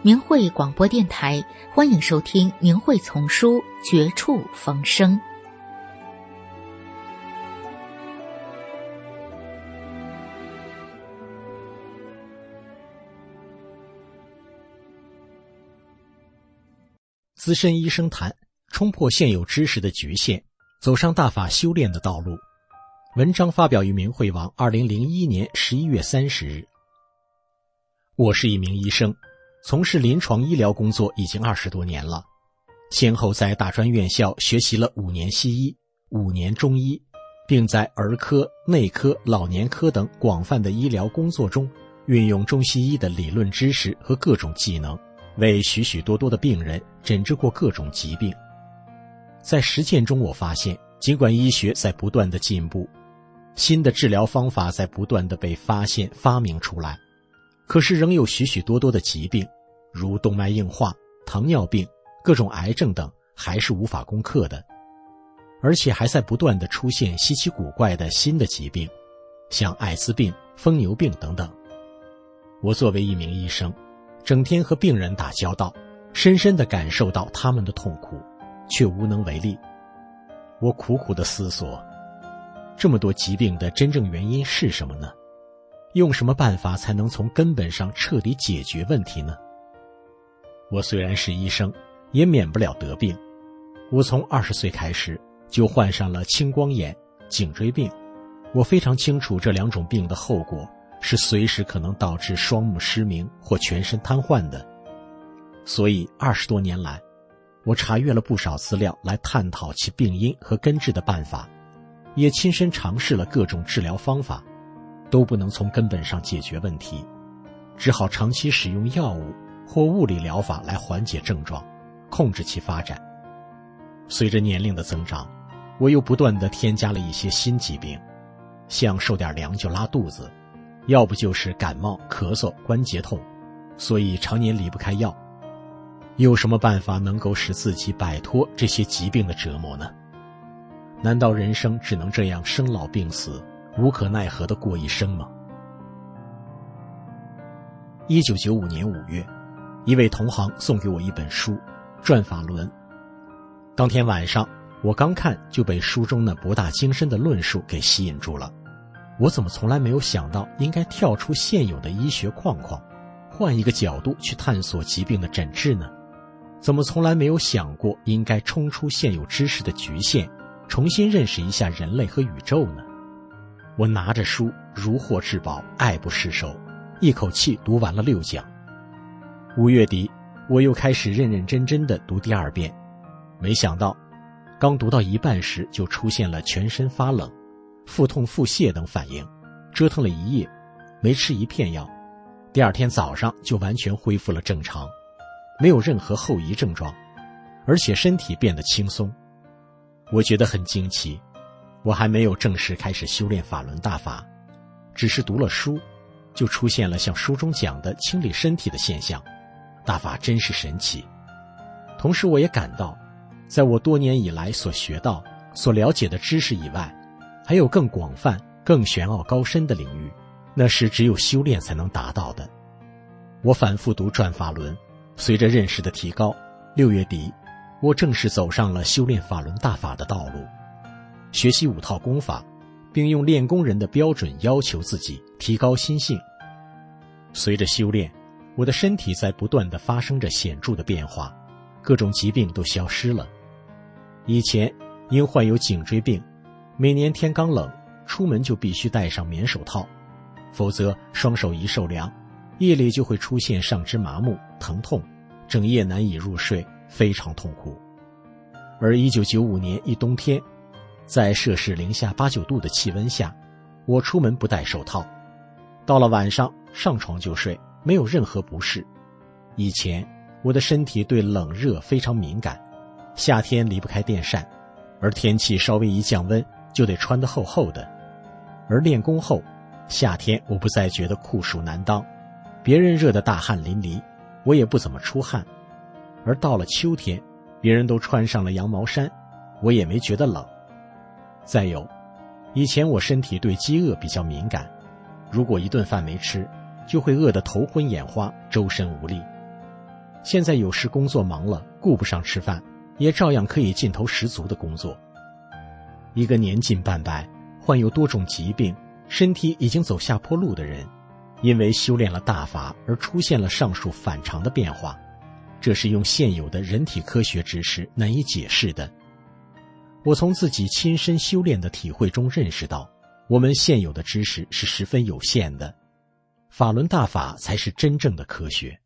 明慧广播电台，欢迎收听《明慧丛书·绝处逢生》。资深医生谈冲破现有知识的局限，走上大法修炼的道路。文章发表于明慧网，二零零一年十一月三十日。我是一名医生。从事临床医疗工作已经二十多年了，先后在大专院校学习了五年西医、五年中医，并在儿科、内科、老年科等广泛的医疗工作中，运用中西医的理论知识和各种技能，为许许多多的病人诊治过各种疾病。在实践中，我发现，尽管医学在不断的进步，新的治疗方法在不断的被发现、发明出来。可是，仍有许许多多的疾病，如动脉硬化、糖尿病、各种癌症等，还是无法攻克的，而且还在不断的出现稀奇古怪的新的疾病，像艾滋病、疯牛病等等。我作为一名医生，整天和病人打交道，深深的感受到他们的痛苦，却无能为力。我苦苦的思索，这么多疾病的真正原因是什么呢？用什么办法才能从根本上彻底解决问题呢？我虽然是医生，也免不了得病。我从二十岁开始就患上了青光眼、颈椎病。我非常清楚这两种病的后果是随时可能导致双目失明或全身瘫痪的。所以二十多年来，我查阅了不少资料来探讨其病因和根治的办法，也亲身尝试了各种治疗方法。都不能从根本上解决问题，只好长期使用药物或物理疗法来缓解症状，控制其发展。随着年龄的增长，我又不断的添加了一些新疾病，像受点凉就拉肚子，要不就是感冒、咳嗽、关节痛，所以常年离不开药。有什么办法能够使自己摆脱这些疾病的折磨呢？难道人生只能这样生老病死？无可奈何的过一生吗？一九九五年五月，一位同行送给我一本书《转法轮》。当天晚上，我刚看就被书中那博大精深的论述给吸引住了。我怎么从来没有想到应该跳出现有的医学框框，换一个角度去探索疾病的诊治呢？怎么从来没有想过应该冲出现有知识的局限，重新认识一下人类和宇宙呢？我拿着书如获至宝，爱不释手，一口气读完了六讲。五月底，我又开始认认真真的读第二遍，没想到，刚读到一半时就出现了全身发冷、腹痛、腹泻等反应，折腾了一夜，没吃一片药，第二天早上就完全恢复了正常，没有任何后遗症状，而且身体变得轻松，我觉得很惊奇。我还没有正式开始修炼法轮大法，只是读了书，就出现了像书中讲的清理身体的现象。大法真是神奇。同时，我也感到，在我多年以来所学到、所了解的知识以外，还有更广泛、更玄奥高深的领域，那是只有修炼才能达到的。我反复读《转法轮》，随着认识的提高，六月底，我正式走上了修炼法轮大法的道路。学习五套功法，并用练功人的标准要求自己，提高心性。随着修炼，我的身体在不断的发生着显著的变化，各种疾病都消失了。以前因患有颈椎病，每年天刚冷，出门就必须戴上棉手套，否则双手一受凉，夜里就会出现上肢麻木、疼痛，整夜难以入睡，非常痛苦。而一九九五年一冬天。在摄氏零下八九度的气温下，我出门不戴手套，到了晚上上床就睡，没有任何不适。以前我的身体对冷热非常敏感，夏天离不开电扇，而天气稍微一降温就得穿得厚厚的。而练功后，夏天我不再觉得酷暑难当，别人热得大汗淋漓，我也不怎么出汗。而到了秋天，别人都穿上了羊毛衫，我也没觉得冷。再有，以前我身体对饥饿比较敏感，如果一顿饭没吃，就会饿得头昏眼花、周身无力。现在有时工作忙了，顾不上吃饭，也照样可以劲头十足的工作。一个年近半百、患有多种疾病、身体已经走下坡路的人，因为修炼了大法而出现了上述反常的变化，这是用现有的人体科学知识难以解释的。我从自己亲身修炼的体会中认识到，我们现有的知识是十分有限的，法轮大法才是真正的科学。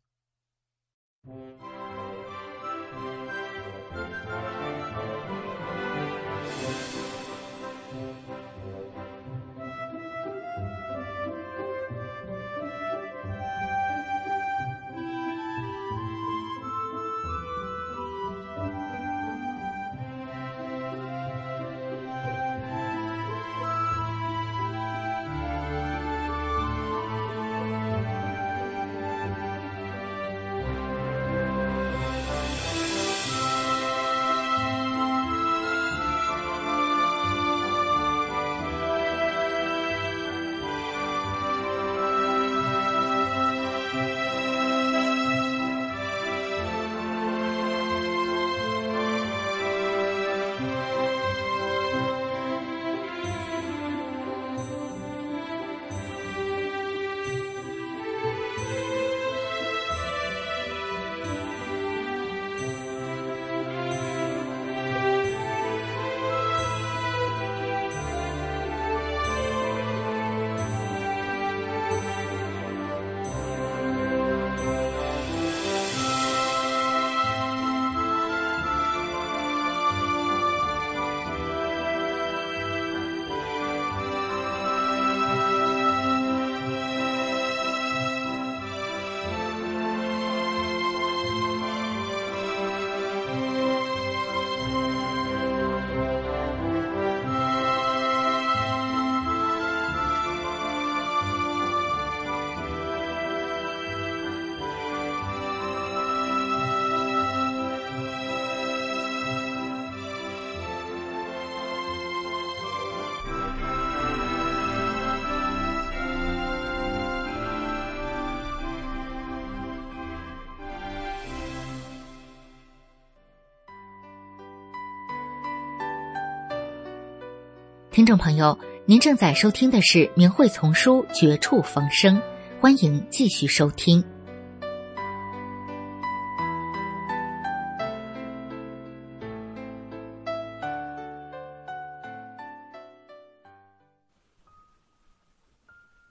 听众朋友，您正在收听的是《明慧丛书》《绝处逢生》，欢迎继续收听。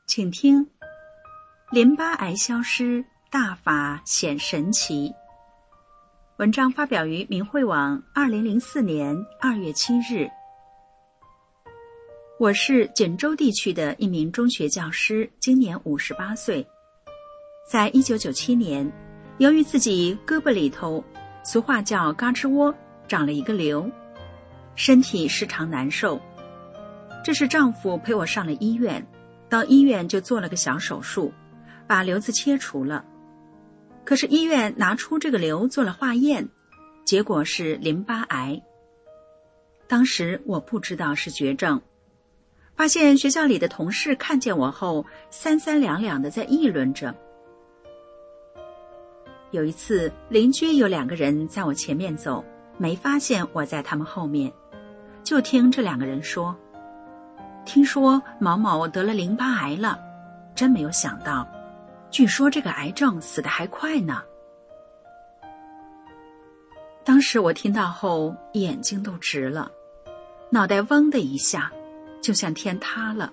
请听：淋巴癌消失，大法显神奇。文章发表于明慧网，二零零四年二月七日。我是锦州地区的一名中学教师，今年五十八岁。在一九九七年，由于自己胳膊里头，俗话叫嘎吱窝，长了一个瘤，身体时常难受。这是丈夫陪我上了医院，到医院就做了个小手术，把瘤子切除了。可是医院拿出这个瘤做了化验，结果是淋巴癌。当时我不知道是绝症。发现学校里的同事看见我后，三三两两的在议论着。有一次，邻居有两个人在我前面走，没发现我在他们后面，就听这两个人说：“听说毛毛得了淋巴癌了，真没有想到，据说这个癌症死的还快呢。”当时我听到后，眼睛都直了，脑袋嗡的一下。就像天塌了。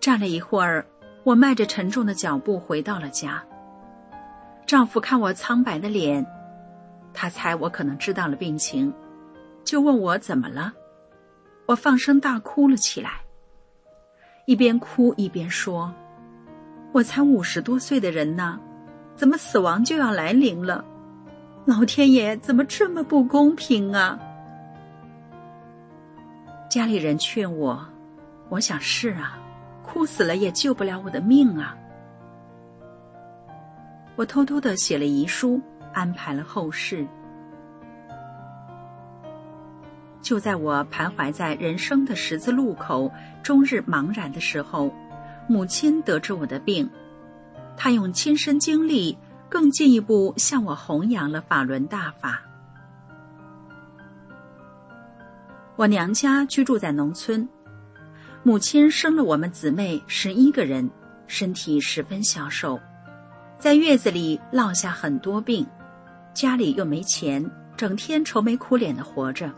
站了一会儿，我迈着沉重的脚步回到了家。丈夫看我苍白的脸，他猜我可能知道了病情，就问我怎么了，我放声大哭了起来，一边哭一边说：“我才五十多岁的人呢，怎么死亡就要来临了？老天爷怎么这么不公平啊？”家里人劝我，我想是啊，哭死了也救不了我的命啊。我偷偷的写了遗书，安排了后事。就在我徘徊在人生的十字路口，终日茫然的时候，母亲得知我的病，她用亲身经历更进一步向我弘扬了法轮大法。我娘家居住在农村，母亲生了我们姊妹十一个人，身体十分消瘦，在月子里落下很多病，家里又没钱，整天愁眉苦脸的活着。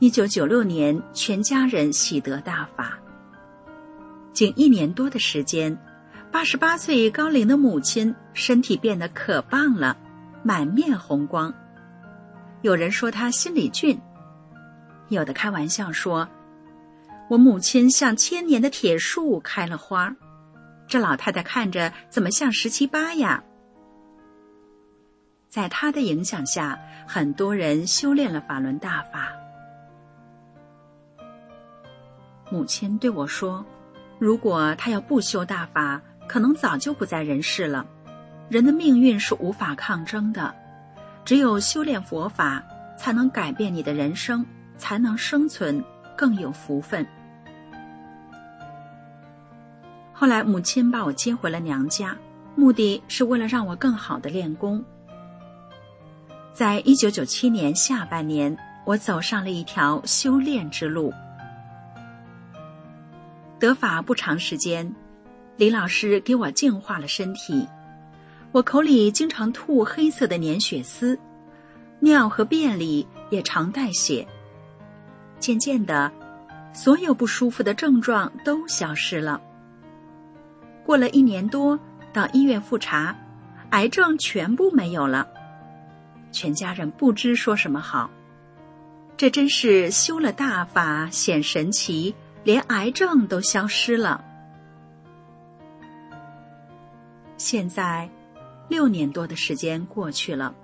一九九六年，全家人喜得大法。仅一年多的时间，八十八岁高龄的母亲身体变得可棒了，满面红光。有人说他心里俊，有的开玩笑说：“我母亲像千年的铁树开了花。”这老太太看着怎么像十七八呀？在她的影响下，很多人修炼了法轮大法。母亲对我说：“如果他要不修大法，可能早就不在人世了。人的命运是无法抗争的，只有修炼佛法，才能改变你的人生，才能生存，更有福分。”后来，母亲把我接回了娘家，目的是为了让我更好的练功。在一九九七年下半年，我走上了一条修炼之路。得法不长时间，李老师给我净化了身体。我口里经常吐黑色的粘血丝，尿和便里也常带血。渐渐的，所有不舒服的症状都消失了。过了一年多，到医院复查，癌症全部没有了。全家人不知说什么好，这真是修了大法显神奇。连癌症都消失了。现在，六年多的时间过去了，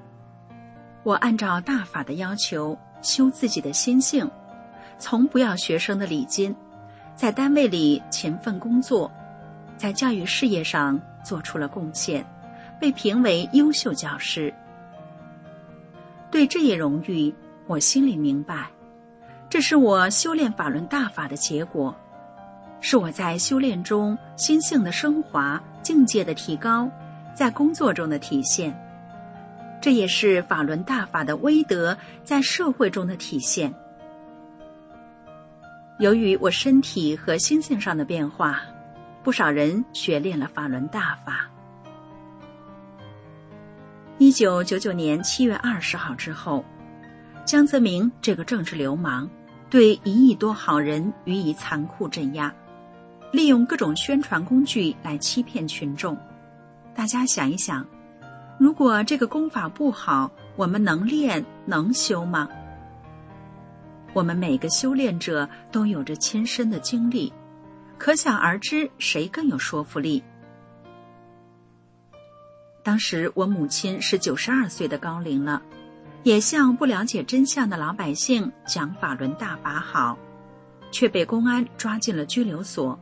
我按照大法的要求修自己的心性，从不要学生的礼金，在单位里勤奋工作，在教育事业上做出了贡献，被评为优秀教师。对这一荣誉，我心里明白。这是我修炼法轮大法的结果，是我在修炼中心性的升华、境界的提高，在工作中的体现。这也是法轮大法的威德在社会中的体现。由于我身体和心性上的变化，不少人学练了法轮大法。一九九九年七月二十号之后，江泽民这个政治流氓。对一亿多好人予以残酷镇压，利用各种宣传工具来欺骗群众。大家想一想，如果这个功法不好，我们能练能修吗？我们每个修炼者都有着亲身的经历，可想而知，谁更有说服力？当时我母亲是九十二岁的高龄了。也向不了解真相的老百姓讲法轮大法好，却被公安抓进了拘留所。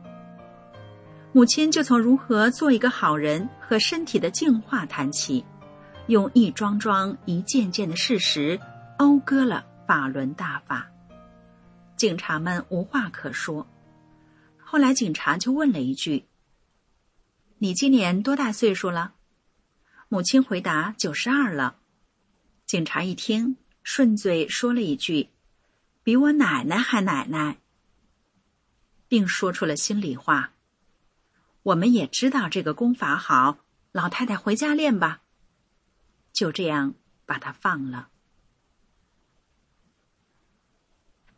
母亲就从如何做一个好人和身体的净化谈起，用一桩桩、一件件的事实讴歌了法轮大法。警察们无话可说。后来警察就问了一句：“你今年多大岁数了？”母亲回答：“九十二了。”警察一听，顺嘴说了一句：“比我奶奶还奶奶。”并说出了心里话：“我们也知道这个功法好，老太太回家练吧。”就这样把它放了。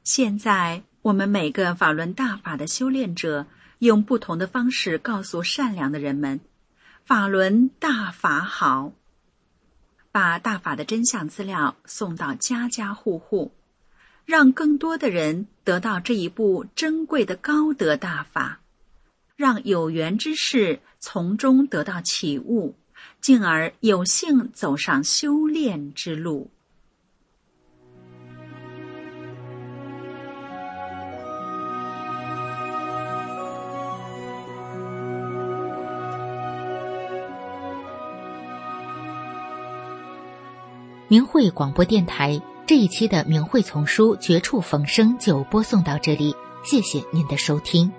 现在我们每个法轮大法的修炼者，用不同的方式告诉善良的人们：“法轮大法好。”把大法的真相资料送到家家户户，让更多的人得到这一部珍贵的高德大法，让有缘之士从中得到启悟，进而有幸走上修炼之路。明慧广播电台这一期的明慧丛书《绝处逢生》就播送到这里，谢谢您的收听。